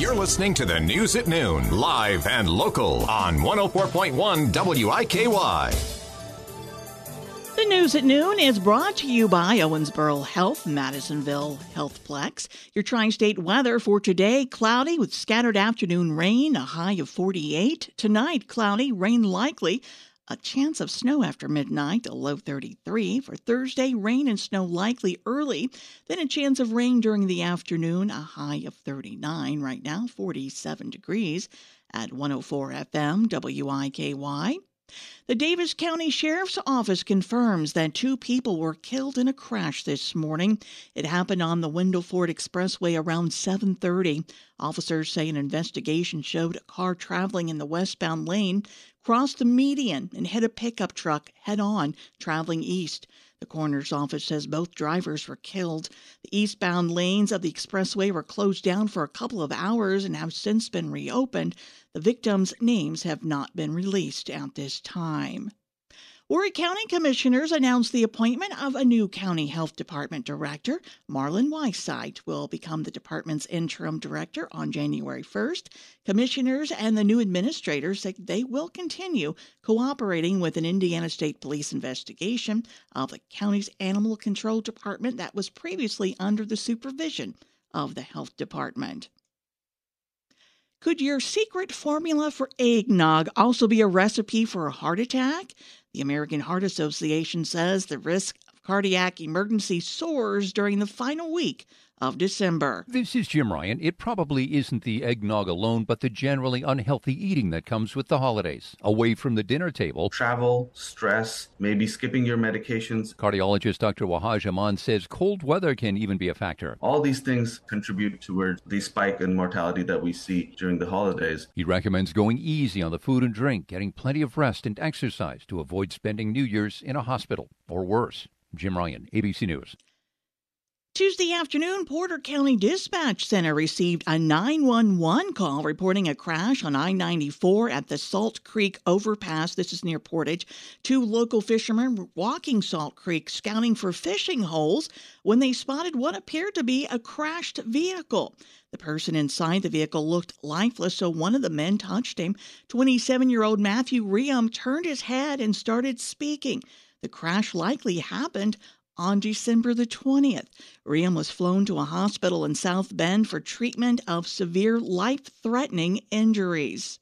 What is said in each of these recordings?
You're listening to the news at noon, live and local on 104.1 WIKY. The news at noon is brought to you by Owensboro Health, Madisonville Healthplex. Your tri state weather for today cloudy with scattered afternoon rain, a high of 48. Tonight, cloudy, rain likely. A chance of snow after midnight, a low 33. For Thursday, rain and snow likely early, then a chance of rain during the afternoon, a high of 39. Right now, 47 degrees at 104 FM WIKY. The Daviess County Sheriff's Office confirms that two people were killed in a crash this morning. It happened on the Wendell Ford Expressway around 7:30. Officers say an investigation showed a car traveling in the westbound lane crossed the median and hit a pickup truck head on traveling east. The coroner's office says both drivers were killed. The eastbound lanes of the expressway were closed down for a couple of hours and have since been reopened. The victims' names have not been released at this time. Horry County Commissioners announced the appointment of a new County Health Department Director. Marlon Weissite will become the department's interim director on January 1st. Commissioners and the new administrator say they will continue cooperating with an Indiana State Police investigation of the county's animal control department that was previously under the supervision of the health department. Could your secret formula for eggnog also be a recipe for a heart attack? The American Heart Association says the risk of cardiac emergency soars during the final week of December. This is Jim Ryan. It probably isn't the eggnog alone, but the generally unhealthy eating that comes with the holidays. Away from the dinner table, travel, stress, maybe skipping your medications. Cardiologist Dr. Wahaj Aman says cold weather can even be a factor. All these things contribute towards the spike in mortality that we see during the holidays. He recommends going easy on the food and drink, getting plenty of rest and exercise to avoid spending New Year's in a hospital or worse. Jim Ryan, ABC News. Tuesday afternoon, Porter County Dispatch Center received a 911 call reporting a crash on I 94 at the Salt Creek overpass. This is near Portage. Two local fishermen were walking Salt Creek scouting for fishing holes when they spotted what appeared to be a crashed vehicle. The person inside the vehicle looked lifeless, so one of the men touched him. 27 year old Matthew Riam turned his head and started speaking. The crash likely happened on December the 20th. Riam was flown to a hospital in South Bend for treatment of severe life threatening injuries.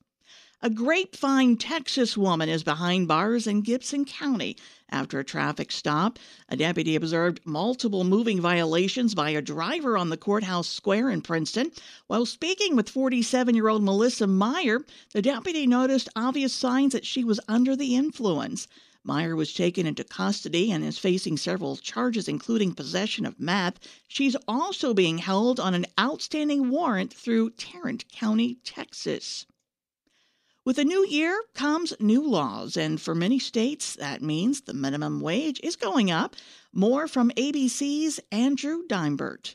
A Grapevine, Texas woman is behind bars in Gibson County after a traffic stop. A deputy observed multiple moving violations by a driver on the courthouse square in Princeton. While speaking with 47 year old Melissa Meyer, the deputy noticed obvious signs that she was under the influence. Meyer was taken into custody and is facing several charges, including possession of meth. She's also being held on an outstanding warrant through Tarrant County, Texas. With a new year comes new laws, and for many states, that means the minimum wage is going up. More from ABC's Andrew Dymburt.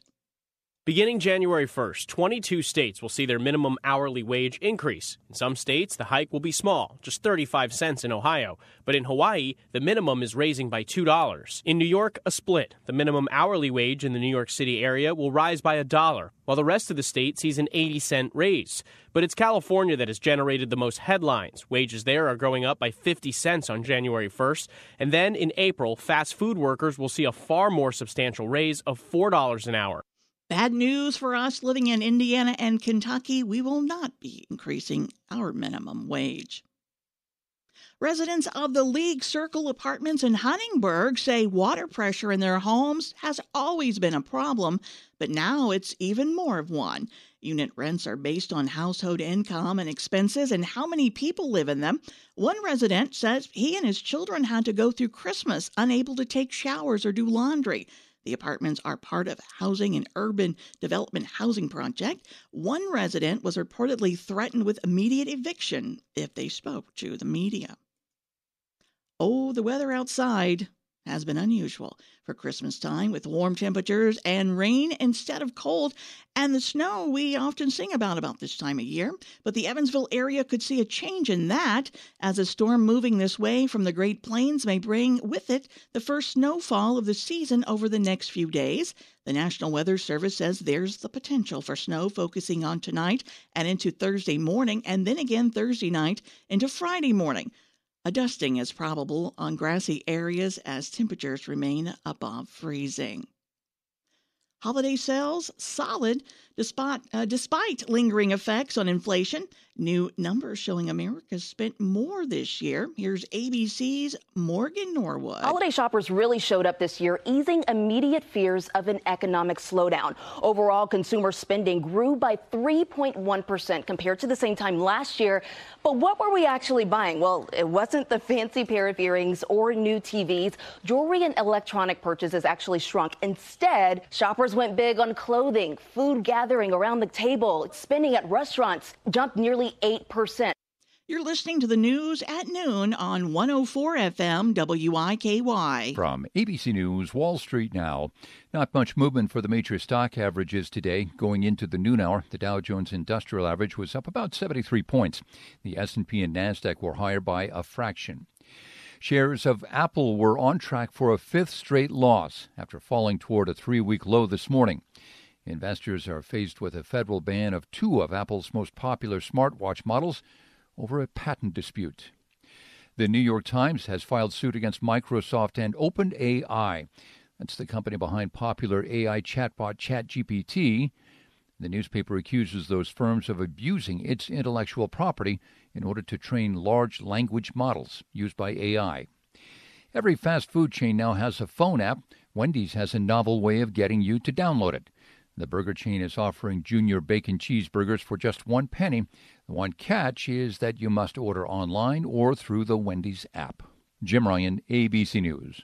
Beginning January 1st, 22 states will see their minimum hourly wage increase. In some states, the hike will be small, just 35 cents in Ohio. But in Hawaii, the minimum is raising by $2. In New York, a split. The minimum hourly wage in the New York City area will rise by a dollar, while the rest of the state sees an 80 cent raise. But it's California that has generated the most headlines. Wages there are going up by 50 cents on January 1st. And then in April, fast food workers will see a far more substantial raise of $4 an hour. Bad news for us living in Indiana and Kentucky. We will not be increasing our minimum wage. Residents of the League Circle apartments in Huntingburg say water pressure in their homes has always been a problem, but now it's even more of one. Unit rents are based on household income and expenses and how many people live in them. One resident says he and his children had to go through Christmas unable to take showers or do laundry. The apartments are part of housing and urban development housing project. One resident was reportedly threatened with immediate eviction if they spoke to the media. Oh, the weather outside. Has been unusual for Christmas time with warm temperatures and rain instead of cold and the snow we often sing about about this time of year. But the Evansville area could see a change in that as a storm moving this way from the Great Plains may bring with it the first snowfall of the season over the next few days. The National Weather Service says there's the potential for snow focusing on tonight and into Thursday morning and then again Thursday night into Friday morning. A dusting is probable on grassy areas as temperatures remain above freezing. Holiday sales solid despite, uh, despite lingering effects on inflation. New numbers showing America spent more this year. Here's ABC's Morgan Norwood. Holiday shoppers really showed up this year, easing immediate fears of an economic slowdown. Overall, consumer spending grew by 3.1% compared to the same time last year. But what were we actually buying? Well, it wasn't the fancy pair of earrings or new TVs. Jewelry and electronic purchases actually shrunk. Instead, shoppers went big on clothing, food, gathering around the table, spending at restaurants jumped nearly 8%. You're listening to the news at noon on 104 FM WIKY. From ABC News, Wall Street now. Not much movement for the major stock averages today. Going into the noon hour, the Dow Jones Industrial Average was up about 73 points. The S&P and Nasdaq were higher by a fraction. Shares of Apple were on track for a fifth straight loss after falling toward a three-week low this morning. Investors are faced with a federal ban of two of Apple's most popular smartwatch models over a patent dispute. The New York Times has filed suit against Microsoft and OpenAI. That's the company behind popular AI chatbot ChatGPT. The newspaper accuses those firms of abusing its intellectual property in order to train large language models used by AI. Every fast food chain now has a phone app. Wendy's has a novel way of getting you to download it. The burger chain is offering junior bacon cheeseburgers for just one penny. The one catch is that you must order online or through the Wendy's app. Jim Ryan, ABC News.